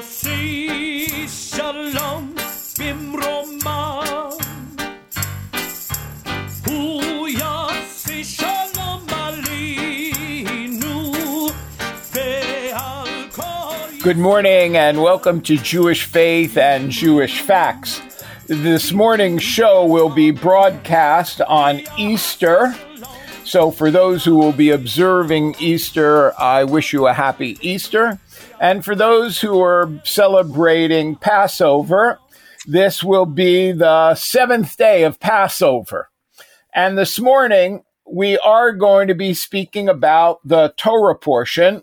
יוסי שלום במרומה הוא יוסי שלום עלינו ועל כל Good morning and welcome to Jewish Faith and Jewish Facts. This morning's show will be broadcast on Easter. So, for those who will be observing Easter, I wish you a happy Easter. And for those who are celebrating Passover, this will be the seventh day of Passover. And this morning, we are going to be speaking about the Torah portion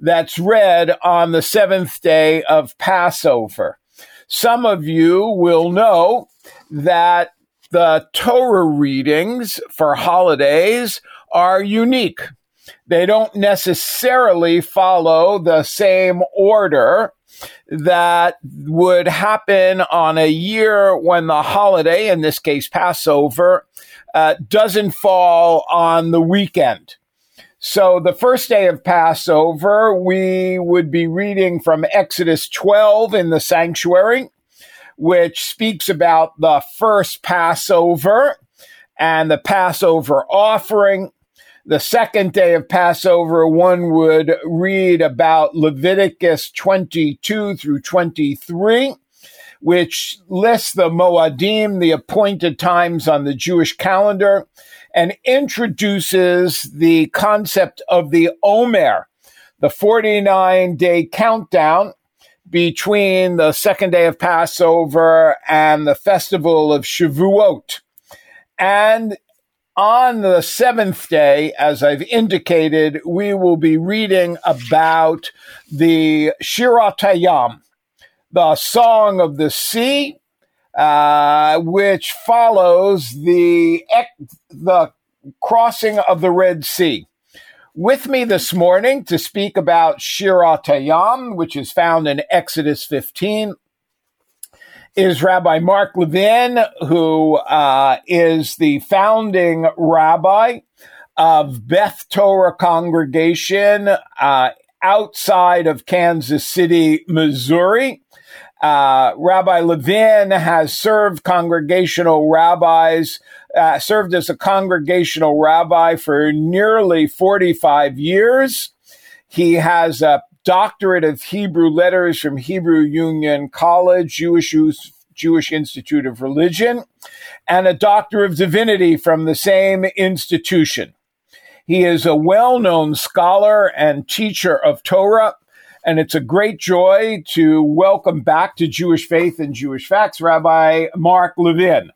that's read on the seventh day of Passover. Some of you will know that the Torah readings for holidays are unique. They don't necessarily follow the same order that would happen on a year when the holiday, in this case Passover, uh, doesn't fall on the weekend. So the first day of Passover, we would be reading from Exodus 12 in the sanctuary, which speaks about the first Passover and the Passover offering. The second day of Passover, one would read about Leviticus 22 through 23, which lists the Moadim, the appointed times on the Jewish calendar, and introduces the concept of the Omer, the 49 day countdown between the second day of Passover and the festival of Shavuot. And on the seventh day, as I've indicated, we will be reading about the Shirat Hayam, the Song of the Sea, uh, which follows the the crossing of the Red Sea. With me this morning to speak about Shirat Hayam, which is found in Exodus 15, is Rabbi Mark Levin, who uh, is the founding rabbi of Beth Torah Congregation uh, outside of Kansas City, Missouri. Uh, rabbi Levin has served congregational rabbis, uh, served as a congregational rabbi for nearly 45 years. He has a doctorate of Hebrew letters from Hebrew Union College, Jewish, Jewish Institute of Religion, and a doctor of divinity from the same institution. He is a well known scholar and teacher of Torah, and it's a great joy to welcome back to Jewish Faith and Jewish Facts Rabbi Mark Levin.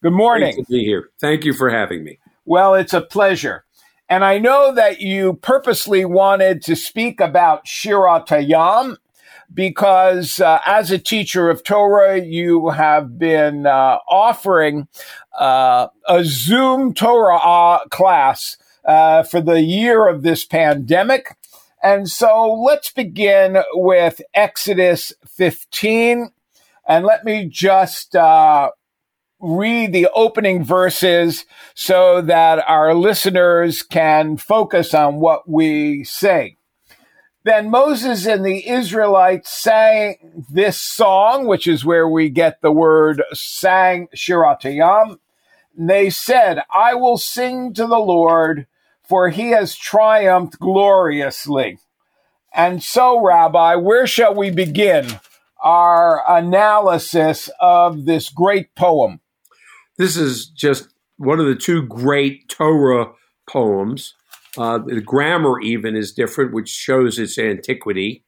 Good morning. Great to be here. Thank you for having me. Well, it's a pleasure. And I know that you purposely wanted to speak about Shirat Hayam because uh, as a teacher of Torah, you have been uh, offering uh, a Zoom Torah uh, class uh, for the year of this pandemic. And so let's begin with Exodus 15. And let me just uh, read the opening verses so that our listeners can focus on what we say. Then Moses and the Israelites sang this song, which is where we get the word sang Shirat Hayam. They said, I will sing to the Lord, for he has triumphed gloriously. And so, Rabbi, where shall we begin our analysis of this great poem? This is just one of the two great Torah poems. Uh, the grammar even is different, which shows its antiquity.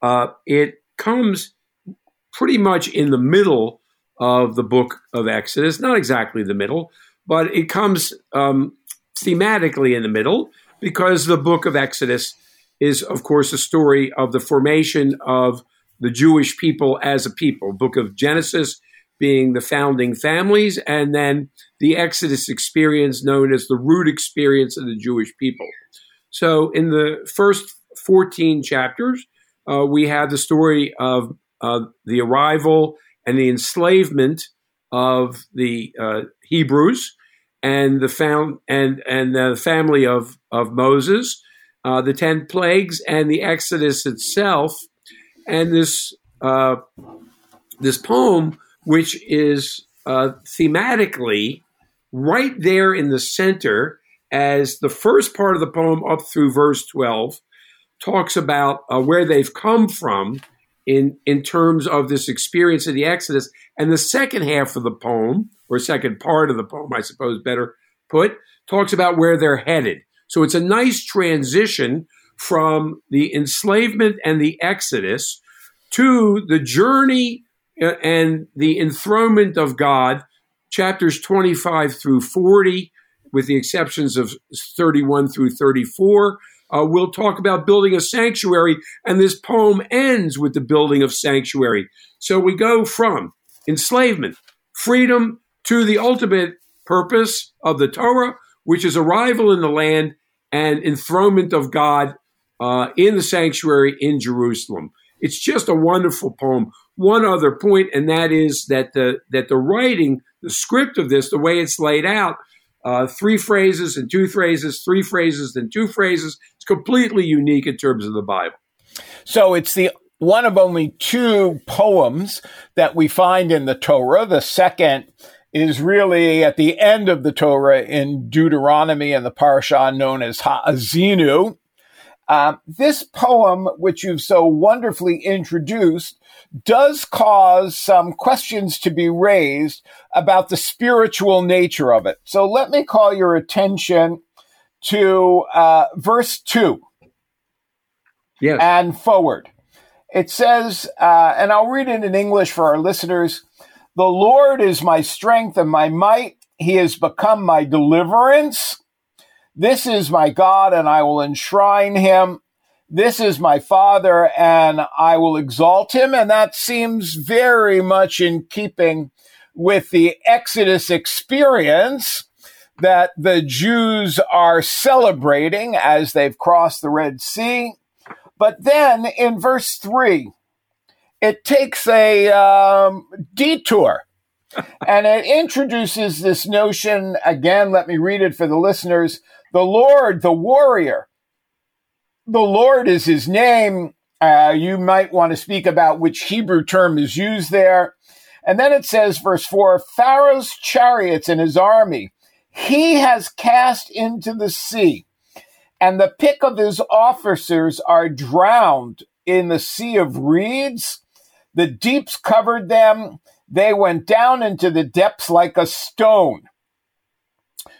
Uh, it comes pretty much in the middle of the book of Exodus, not exactly the middle, but it comes um, thematically in the middle because the book of Exodus is, of course, a story of the formation of the Jewish people as a people. Book of Genesis being the founding families, and then the Exodus experience known as the root experience of the Jewish people. So, in the first 14 chapters, uh, we have the story of uh, the arrival and the enslavement of the uh, Hebrews and the found and and the family of of Moses, uh, the ten plagues, and the Exodus itself, and this uh, this poem, which is uh, thematically right there in the center, as the first part of the poem up through verse twelve talks about uh, where they've come from in in terms of this experience of the Exodus, and the second half of the poem, or second part of the poem, I suppose, better put, talks about where they're headed. So it's a nice transition from the enslavement and the Exodus to the journey and the enthronement of God, chapters 25 through 40, with the exceptions of 31 through 34. Uh, we'll talk about building a sanctuary, and this poem ends with the building of sanctuary. So we go from enslavement, freedom, to the ultimate purpose of the Torah, which is arrival in the land and enthronement of God uh, in the sanctuary in Jerusalem. It's just a wonderful poem. One other point, and that is that the that the writing, the script of this, the way it's laid out, uh, three phrases and two phrases, three phrases and two phrases. It's completely unique in terms of the Bible. So it's the one of only two poems that we find in the Torah. The second is really at the end of the Torah in Deuteronomy and the parsha known as Ha'azinu. Um, this poem, which you've so wonderfully introduced, does cause some questions to be raised about the spiritual nature of it. So let me call your attention to uh, verse 2 yes. and forward. It says, uh, and I'll read it in English for our listeners The Lord is my strength and my might. He has become my deliverance. This is my God, and I will enshrine him. This is my Father, and I will exalt him. And that seems very much in keeping with the Exodus experience that the Jews are celebrating as they've crossed the Red Sea. But then in verse 3, it takes a um, detour and it introduces this notion again. Let me read it for the listeners the Lord, the warrior. The Lord is his name. Uh, you might want to speak about which Hebrew term is used there. And then it says, verse 4 Pharaoh's chariots and his army, he has cast into the sea, and the pick of his officers are drowned in the sea of reeds. The deeps covered them. They went down into the depths like a stone.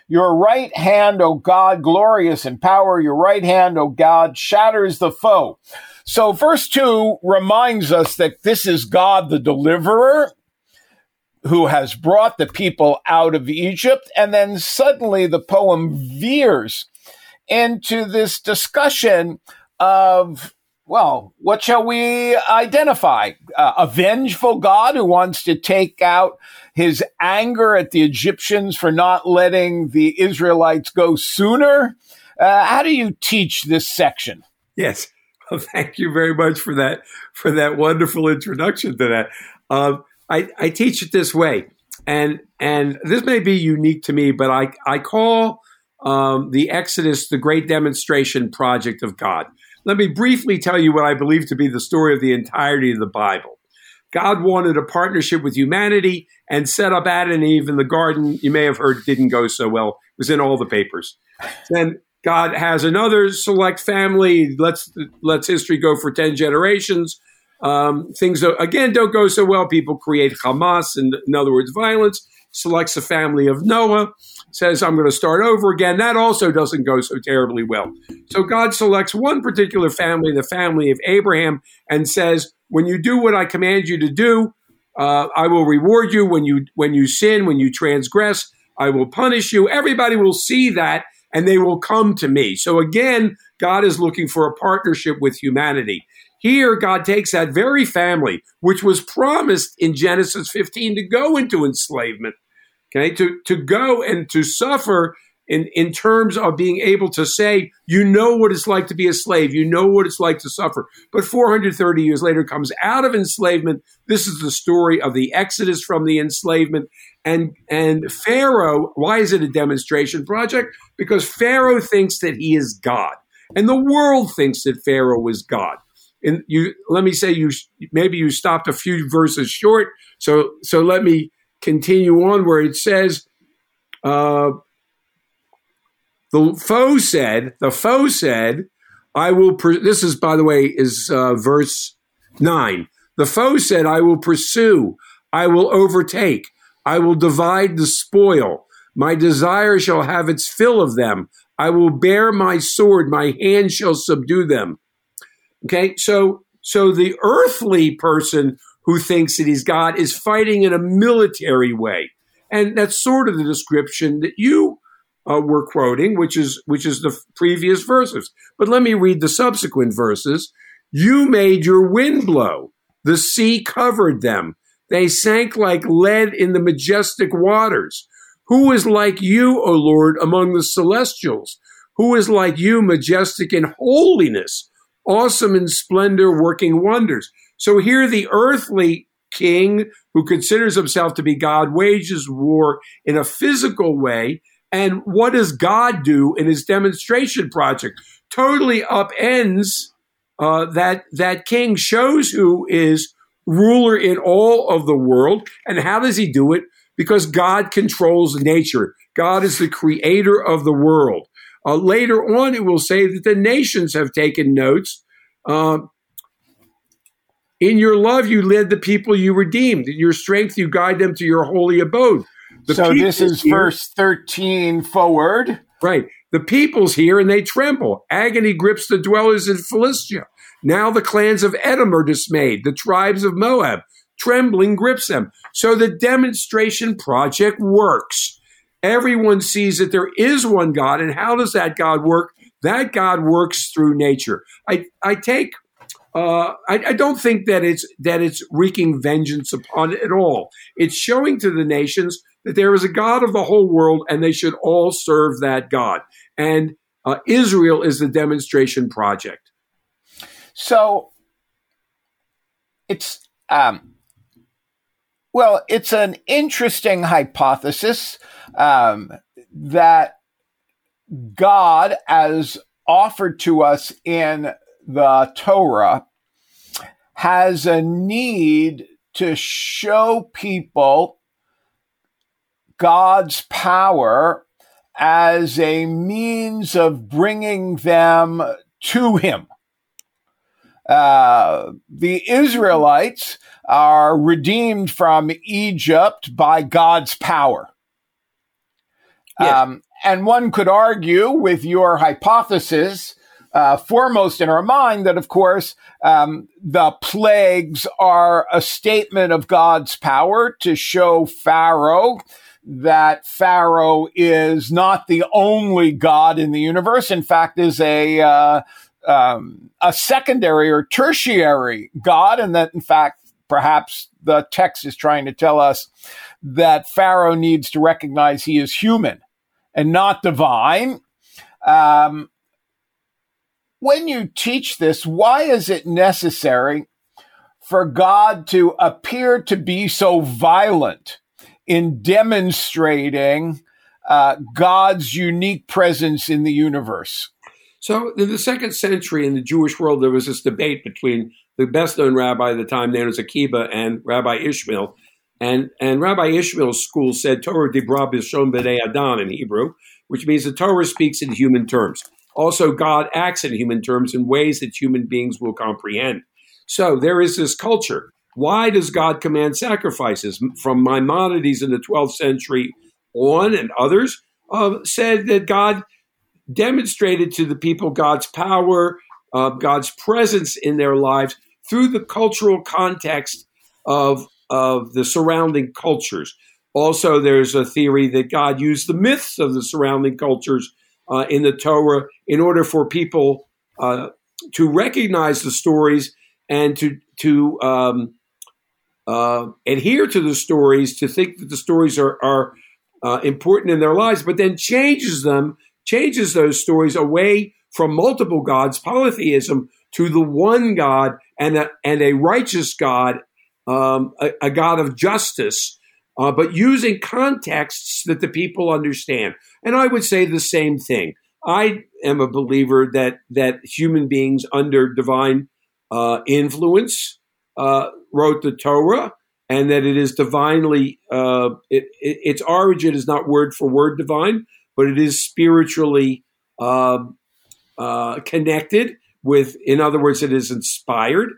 Your right hand, O God, glorious in power, your right hand, O God, shatters the foe. So verse two reminds us that this is God the deliverer who has brought the people out of Egypt. And then suddenly the poem veers into this discussion of well, what shall we identify? Uh, a vengeful God who wants to take out his anger at the Egyptians for not letting the Israelites go sooner? Uh, how do you teach this section? Yes. Well, thank you very much for that for that wonderful introduction to that. Um, I, I teach it this way, and and this may be unique to me, but I I call um, the Exodus the great demonstration project of God. Let me briefly tell you what I believe to be the story of the entirety of the Bible. God wanted a partnership with humanity and set up Adam and Eve in the garden. You may have heard didn't go so well. It was in all the papers. Then God has another select family. Let's let's history go for ten generations. Um, things again don't go so well. People create Hamas, and in other words, violence. Selects a family of Noah says, I'm going to start over again. That also doesn't go so terribly well. So God selects one particular family, the family of Abraham, and says, When you do what I command you to do, uh, I will reward you. When you when you sin, when you transgress, I will punish you. Everybody will see that and they will come to me. So again, God is looking for a partnership with humanity. Here, God takes that very family, which was promised in Genesis 15 to go into enslavement, okay, to, to go and to suffer in, in terms of being able to say, you know what it's like to be a slave, you know what it's like to suffer. But 430 years later comes out of enslavement. This is the story of the exodus from the enslavement. And, and Pharaoh, why is it a demonstration project? Because Pharaoh thinks that he is God. And the world thinks that Pharaoh is God. And you let me say you maybe you stopped a few verses short so so let me continue on where it says uh, the foe said the foe said i will this is by the way is uh, verse 9 the foe said i will pursue i will overtake i will divide the spoil. My desire shall have its fill of them. I will bare my sword. My hand shall subdue them. Okay, so so the earthly person who thinks that he's God is fighting in a military way, and that's sort of the description that you uh, were quoting, which is which is the previous verses. But let me read the subsequent verses. You made your wind blow; the sea covered them; they sank like lead in the majestic waters. Who is like you, O Lord, among the celestials? Who is like you, majestic in holiness? awesome in splendor, working wonders. So here the earthly king who considers himself to be God wages war in a physical way. And what does God do in his demonstration project? Totally upends uh, that that king shows who is ruler in all of the world. And how does he do it? Because God controls nature. God is the creator of the world. Uh, later on, it will say that the nations have taken notes. Uh, in your love, you led the people you redeemed. In your strength, you guide them to your holy abode. The so this is here, verse 13 forward. Right. The people's hear and they tremble. Agony grips the dwellers in Philistia. Now the clans of Edom are dismayed. The tribes of Moab, trembling grips them. So the demonstration project works everyone sees that there is one God. And how does that God work? That God works through nature. I, I take uh, I, I, don't think that it's that it's wreaking vengeance upon it at all. It's showing to the nations that there is a God of the whole world, and they should all serve that God. And uh, Israel is the demonstration project. So it's um, well, it's an interesting hypothesis um, that God, as offered to us in the Torah, has a need to show people God's power as a means of bringing them to Him. Uh, the Israelites are redeemed from Egypt by God's power. Um, and one could argue with your hypothesis, uh, foremost in our mind, that of course um, the plagues are a statement of God's power to show Pharaoh that Pharaoh is not the only God in the universe. In fact, is a uh, um, a secondary or tertiary God, and that in fact perhaps the text is trying to tell us that Pharaoh needs to recognize he is human and not divine. Um, when you teach this, why is it necessary for God to appear to be so violent in demonstrating uh, God's unique presence in the universe? So, in the second century in the Jewish world, there was this debate between the best known rabbi at the time, known as Akiba, and Rabbi Ishmael. And, and Rabbi Ishmael's school said Torah dibra b'shon b'nei adam in Hebrew, which means the Torah speaks in human terms. Also, God acts in human terms in ways that human beings will comprehend. So there is this culture. Why does God command sacrifices? From Maimonides in the 12th century on and others uh, said that God demonstrated to the people God's power, uh, God's presence in their lives through the cultural context of of the surrounding cultures. Also, there's a theory that God used the myths of the surrounding cultures uh, in the Torah in order for people uh, to recognize the stories and to to um, uh, adhere to the stories, to think that the stories are, are uh, important in their lives, but then changes them, changes those stories away from multiple gods, polytheism, to the one God and a, and a righteous God um, a, a, God of justice, uh, but using contexts that the people understand. And I would say the same thing. I am a believer that that human beings under divine uh, influence uh, wrote the Torah, and that it is divinely. Uh, it, it, its origin is not word for word divine, but it is spiritually um, uh, connected with. In other words, it is inspired.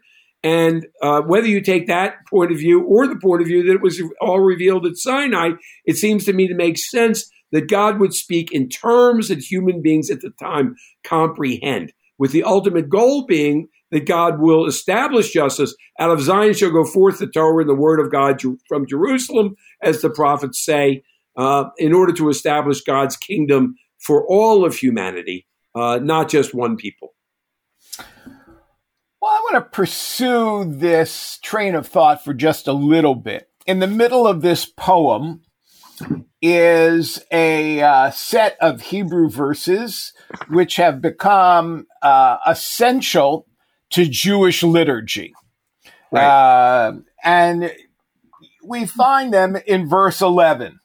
And uh, whether you take that point of view or the point of view that it was all revealed at Sinai, it seems to me to make sense that God would speak in terms that human beings at the time comprehend, with the ultimate goal being that God will establish justice. Out of Zion shall go forth the Torah and the word of God from Jerusalem, as the prophets say, uh, in order to establish God's kingdom for all of humanity, uh, not just one people. Well, I want to pursue this train of thought for just a little bit. In the middle of this poem is a uh, set of Hebrew verses which have become uh, essential to Jewish liturgy. Right. Uh, and we find them in verse 11.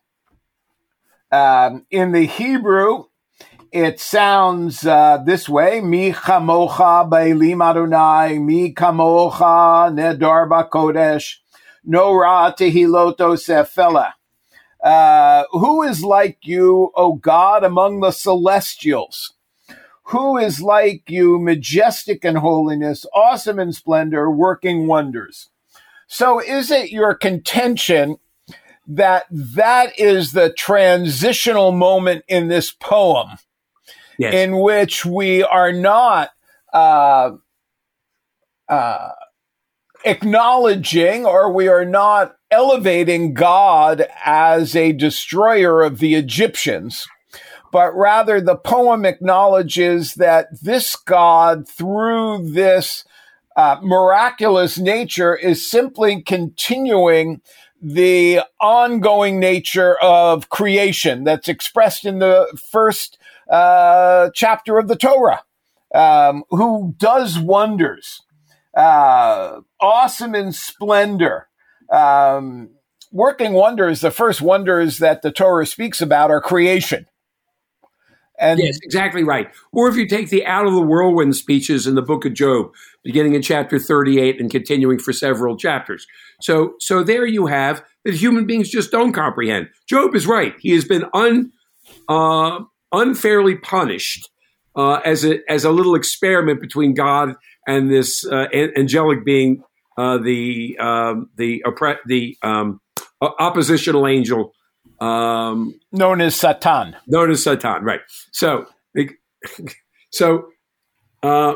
Um, in the Hebrew, it sounds uh, this way: Mi chamocha ba'elim Adonai, mi kamocha nedar kodesh, no ra tehiloto sefela. Uh, who is like you, O God, among the celestials? Who is like you, majestic in holiness, awesome in splendor, working wonders? So, is it your contention that that is the transitional moment in this poem? Yes. in which we are not uh, uh, acknowledging or we are not elevating God as a destroyer of the Egyptians, but rather the poem acknowledges that this God, through this uh, miraculous nature, is simply continuing the ongoing nature of creation that's expressed in the first uh, chapter of the Torah, um, who does wonders, uh, awesome in splendor. Um, working wonders, the first wonders that the Torah speaks about are creation. And yes, exactly right. Or if you take the out of the whirlwind speeches in the book of Job, beginning in chapter 38 and continuing for several chapters. So, so there you have that human beings just don't comprehend. Job is right. He has been un, uh, unfairly punished uh, as a as a little experiment between God and this uh, angelic being, uh, the um, the oppre- the um, oppositional angel um, known as Satan. Known as Satan, right? So, so uh,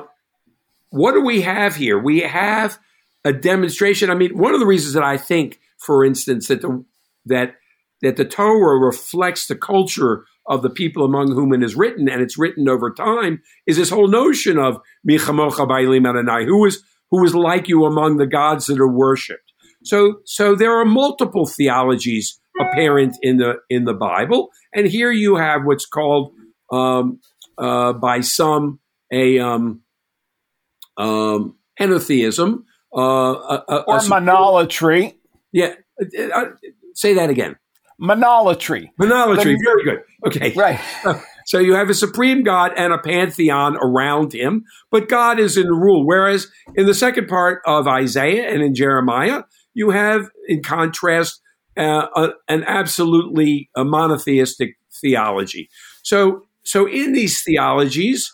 what do we have here? We have a demonstration. I mean, one of the reasons that I think, for instance, that the that that the Torah reflects the culture of the people among whom it is written, and it's written over time, is this whole notion of Michamocha Bailim Adonai, who is who is like you among the gods that are worshipped. So so there are multiple theologies apparent in the in the Bible, and here you have what's called um, uh, by some a um, um, henotheism uh, a, a, or a monolatry. Yeah, uh, uh, say that again. Monolatry. Monolatry. The, Very good. Okay. Right. So you have a supreme God and a pantheon around him, but God is in rule. Whereas in the second part of Isaiah and in Jeremiah, you have, in contrast, uh, a, an absolutely a monotheistic theology. So, so in these theologies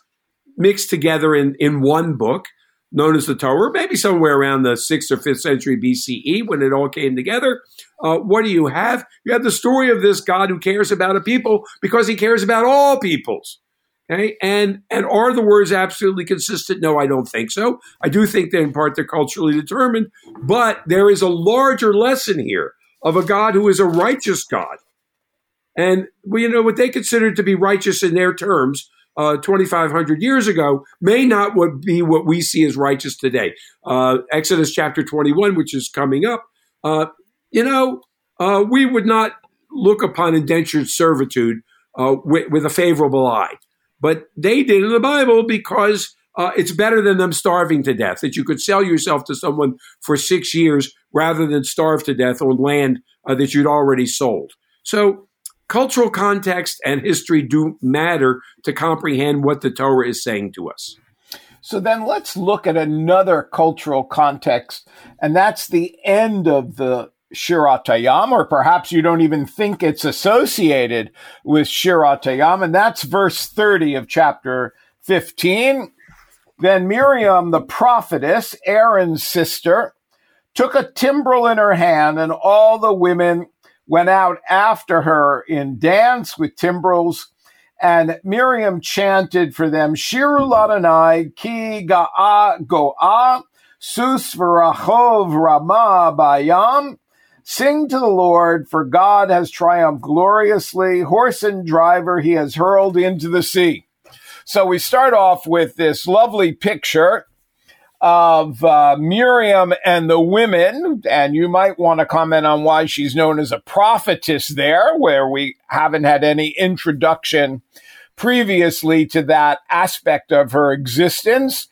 mixed together in, in one book, known as the Torah, maybe somewhere around the sixth or fifth century BCE when it all came together. Uh, what do you have? You have the story of this God who cares about a people because he cares about all peoples. Okay, and and are the words absolutely consistent? No, I don't think so. I do think that in part they're culturally determined, but there is a larger lesson here of a God who is a righteous God, and well, you know what they considered to be righteous in their terms uh, 2,500 years ago may not what be what we see as righteous today. Uh, Exodus chapter 21, which is coming up, uh, you know, uh, we would not look upon indentured servitude uh, with, with, a favorable eye. But they did in the Bible because uh, it's better than them starving to death, that you could sell yourself to someone for six years rather than starve to death on land that you'd already sold. So cultural context and history do matter to comprehend what the Torah is saying to us. So then let's look at another cultural context, and that's the end of the Shirat Hayam, or perhaps you don't even think it's associated with Shirat Hayam, and that's verse 30 of chapter 15. Then Miriam, the prophetess, Aaron's sister, took a timbrel in her hand, and all the women went out after her in dance with timbrels. And Miriam chanted for them, Shiru Ladonai, ki ga'a go'a, sus rama bayam. Sing to the Lord, for God has triumphed gloriously. Horse and driver he has hurled into the sea. So we start off with this lovely picture of uh, Miriam and the women, and you might want to comment on why she's known as a prophetess there, where we haven't had any introduction previously to that aspect of her existence.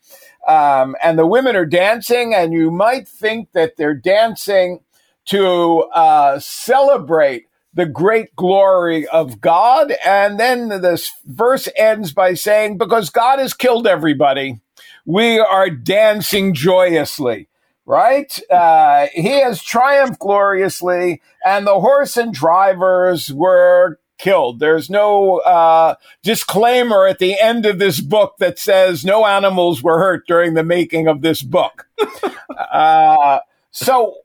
Um, and the women are dancing, and you might think that they're dancing to uh, celebrate the great glory of God. And then this verse ends by saying, because God has killed everybody we are dancing joyously, right? Uh, he has triumphed gloriously, and the horse and drivers were killed. There's no uh, disclaimer at the end of this book that says no animals were hurt during the making of this book. uh, so,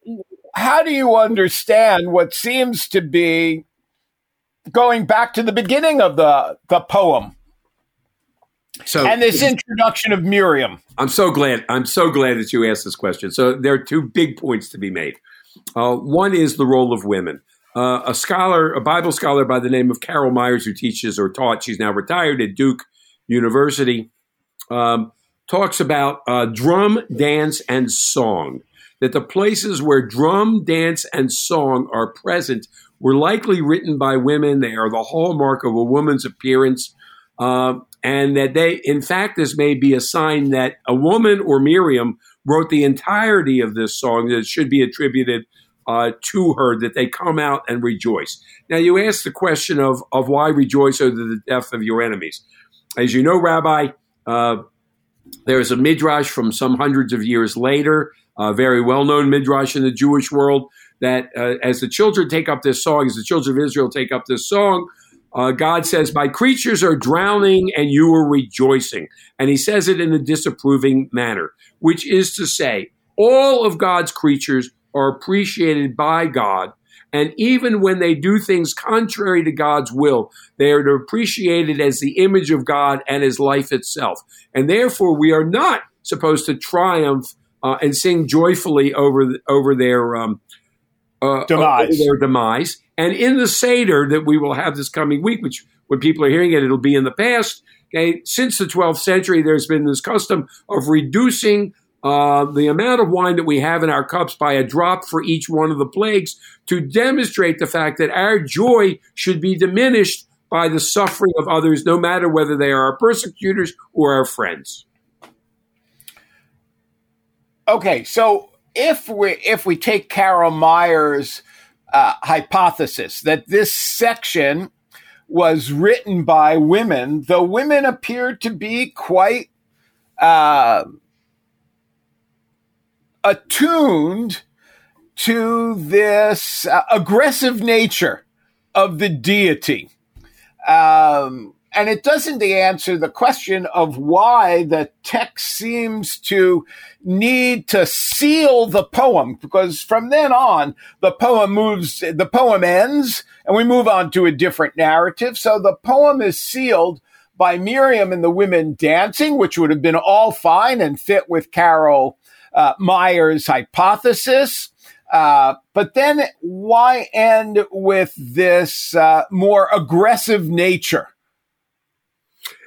how do you understand what seems to be going back to the beginning of the, the poem? So and this introduction of Miriam. I'm so glad. I'm so glad that you asked this question. So there are two big points to be made. Uh, one is the role of women. Uh, a scholar, a Bible scholar by the name of Carol Meyers, who teaches or taught, she's now retired at Duke University, um, talks about uh, drum, dance, and song. That the places where drum, dance, and song are present were likely written by women. They are the hallmark of a woman's appearance. Uh, and that they, in fact, this may be a sign that a woman or Miriam wrote the entirety of this song that should be attributed uh, to her, that they come out and rejoice. Now, you asked the question of, of why rejoice over the death of your enemies. As you know, Rabbi, uh, there's a midrash from some hundreds of years later, a very well known midrash in the Jewish world, that uh, as the children take up this song, as the children of Israel take up this song, uh, God says, My creatures are drowning and you are rejoicing. And he says it in a disapproving manner, which is to say, all of God's creatures are appreciated by God. And even when they do things contrary to God's will, they are appreciated as the image of God and as life itself. And therefore, we are not supposed to triumph uh, and sing joyfully over over their um, uh, demise. Over their demise. And in the Seder that we will have this coming week, which when people are hearing it, it'll be in the past. Okay, since the 12th century, there's been this custom of reducing uh, the amount of wine that we have in our cups by a drop for each one of the plagues to demonstrate the fact that our joy should be diminished by the suffering of others, no matter whether they are our persecutors or our friends. Okay, so if we if we take Carol Meyers' uh, hypothesis that this section was written by women, the women appear to be quite uh, attuned to this uh, aggressive nature of the deity. Um, and it doesn't answer the question of why the text seems to need to seal the poem, because from then on, the poem moves, the poem ends, and we move on to a different narrative. So the poem is sealed by Miriam and the women dancing, which would have been all fine and fit with Carol uh, Meyers' hypothesis. Uh, but then why end with this uh, more aggressive nature?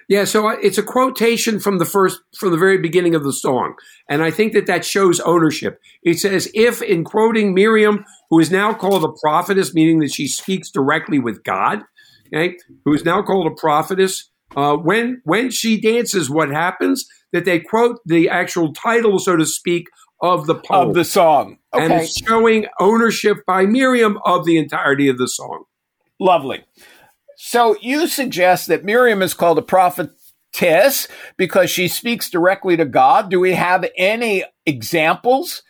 Yeah, so it's a quotation from the first, from the very beginning of the song. And I think that that shows ownership. It says, if in quoting Miriam, who is now called a prophetess, meaning that she speaks directly with God, okay, who is now called a prophetess, uh, when, when she dances, what happens? That they quote the actual title, so to speak, of the poem. Of the song. Okay. And it's showing ownership by Miriam of the entirety of the song. Lovely. So you suggest that Miriam is called a prophetess because she speaks directly to God. Do we have any examples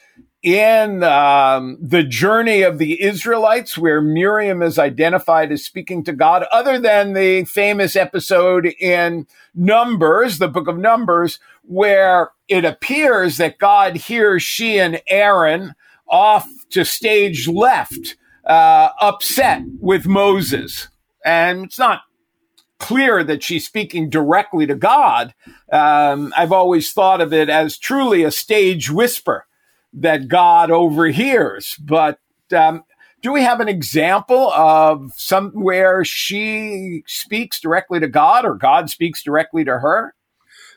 in um, the journey of the Israelites where Miriam is identified as speaking to God, other than the famous episode in Numbers, the book of Numbers, where it appears that God hears she and Aaron off to stage left, uh, upset with Moses. And it's not clear that she's speaking directly to God. Um, I've always thought of it as truly a stage whisper that God overhears. But um, do we have an example of somewhere she speaks directly to God or God speaks directly to her?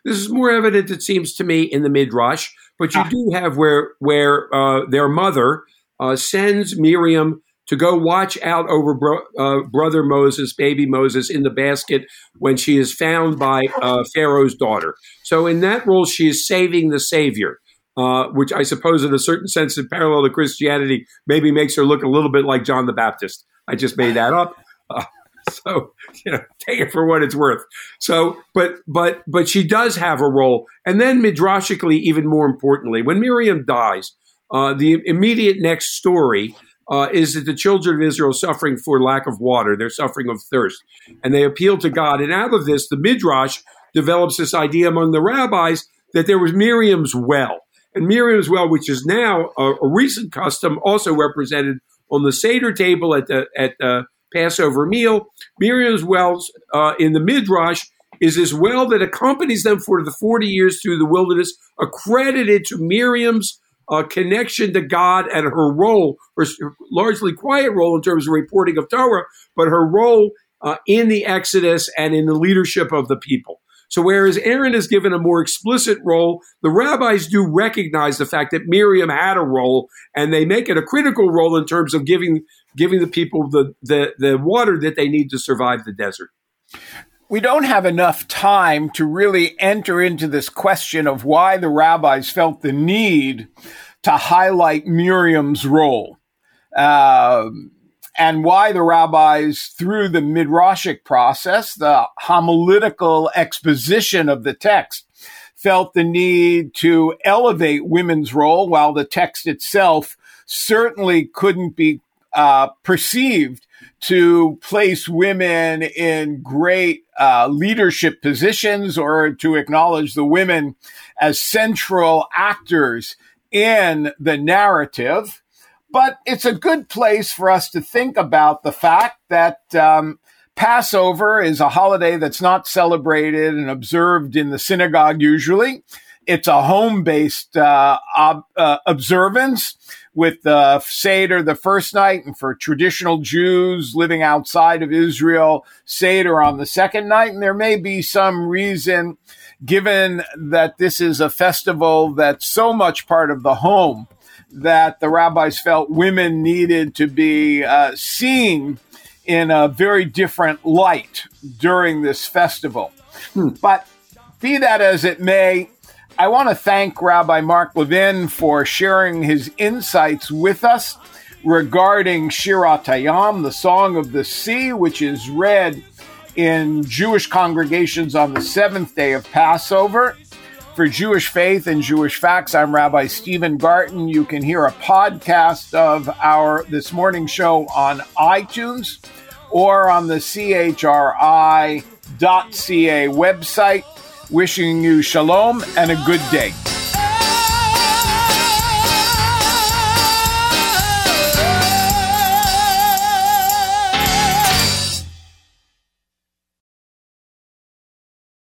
This is more evident, it seems to me, in the Midrash. But you ah. do have where where uh, their mother uh, sends Miriam to go watch out over bro- uh, brother Moses, baby Moses, in the basket when she is found by uh, Pharaoh's daughter. So in that role, she is saving the Savior. Uh, which I suppose, in a certain sense, in parallel to Christianity, maybe makes her look a little bit like John the Baptist. I just made that up. Uh, so you know, take it for what it's worth. So, but but but she does have a role, and then midrashically, even more importantly, when Miriam dies, uh, the immediate next story uh, is that the children of Israel are suffering for lack of water. They're suffering of thirst. And they appeal to God. And out of this, the Midrash develops this idea among the rabbis that there was Miriam's well. And Miriam's well, which is now a, a recent custom, also represented on the Seder table at the, at the Passover meal. Miriam's well uh, in the Midrash is this well that accompanies them for the 40 years through the wilderness, accredited to Miriam's uh, connection to God and her role, her largely quiet role in terms of reporting of Torah, but her role uh, in the Exodus and in the leadership of the people. So whereas Aaron is given a more explicit role, the rabbis do recognize the fact that Miriam had a role, and they make it a critical role in terms of giving giving the people the the, the water that they need to survive the desert we don't have enough time to really enter into this question of why the rabbis felt the need to highlight Miriam's role. Uh, and why the rabbis, through the midrashic process, the homiletical exposition of the text, felt the need to elevate women's role, while the text itself certainly couldn't be uh, perceived to place women in great uh, leadership positions or to acknowledge the women as central actors in the narrative. But it's a good place for us to think about the fact that um, Passover is a holiday that's not celebrated and observed in the synagogue usually. It's a home based uh, ob- uh, observance with the Seder the first night, and for traditional Jews living outside of Israel, Seder on the second night. And there may be some reason, given that this is a festival that's so much part of the home, that the rabbis felt women needed to be uh, seen in a very different light during this festival. Hmm. But be that as it may, I want to thank Rabbi Mark Levin for sharing his insights with us regarding Shirat Hayam, the Song of the Sea, which is read in Jewish congregations on the seventh day of Passover. For Jewish Faith and Jewish Facts, I'm Rabbi Stephen Garten. You can hear a podcast of our this morning show on iTunes or on the chri.ca website. Wishing you shalom and a good day.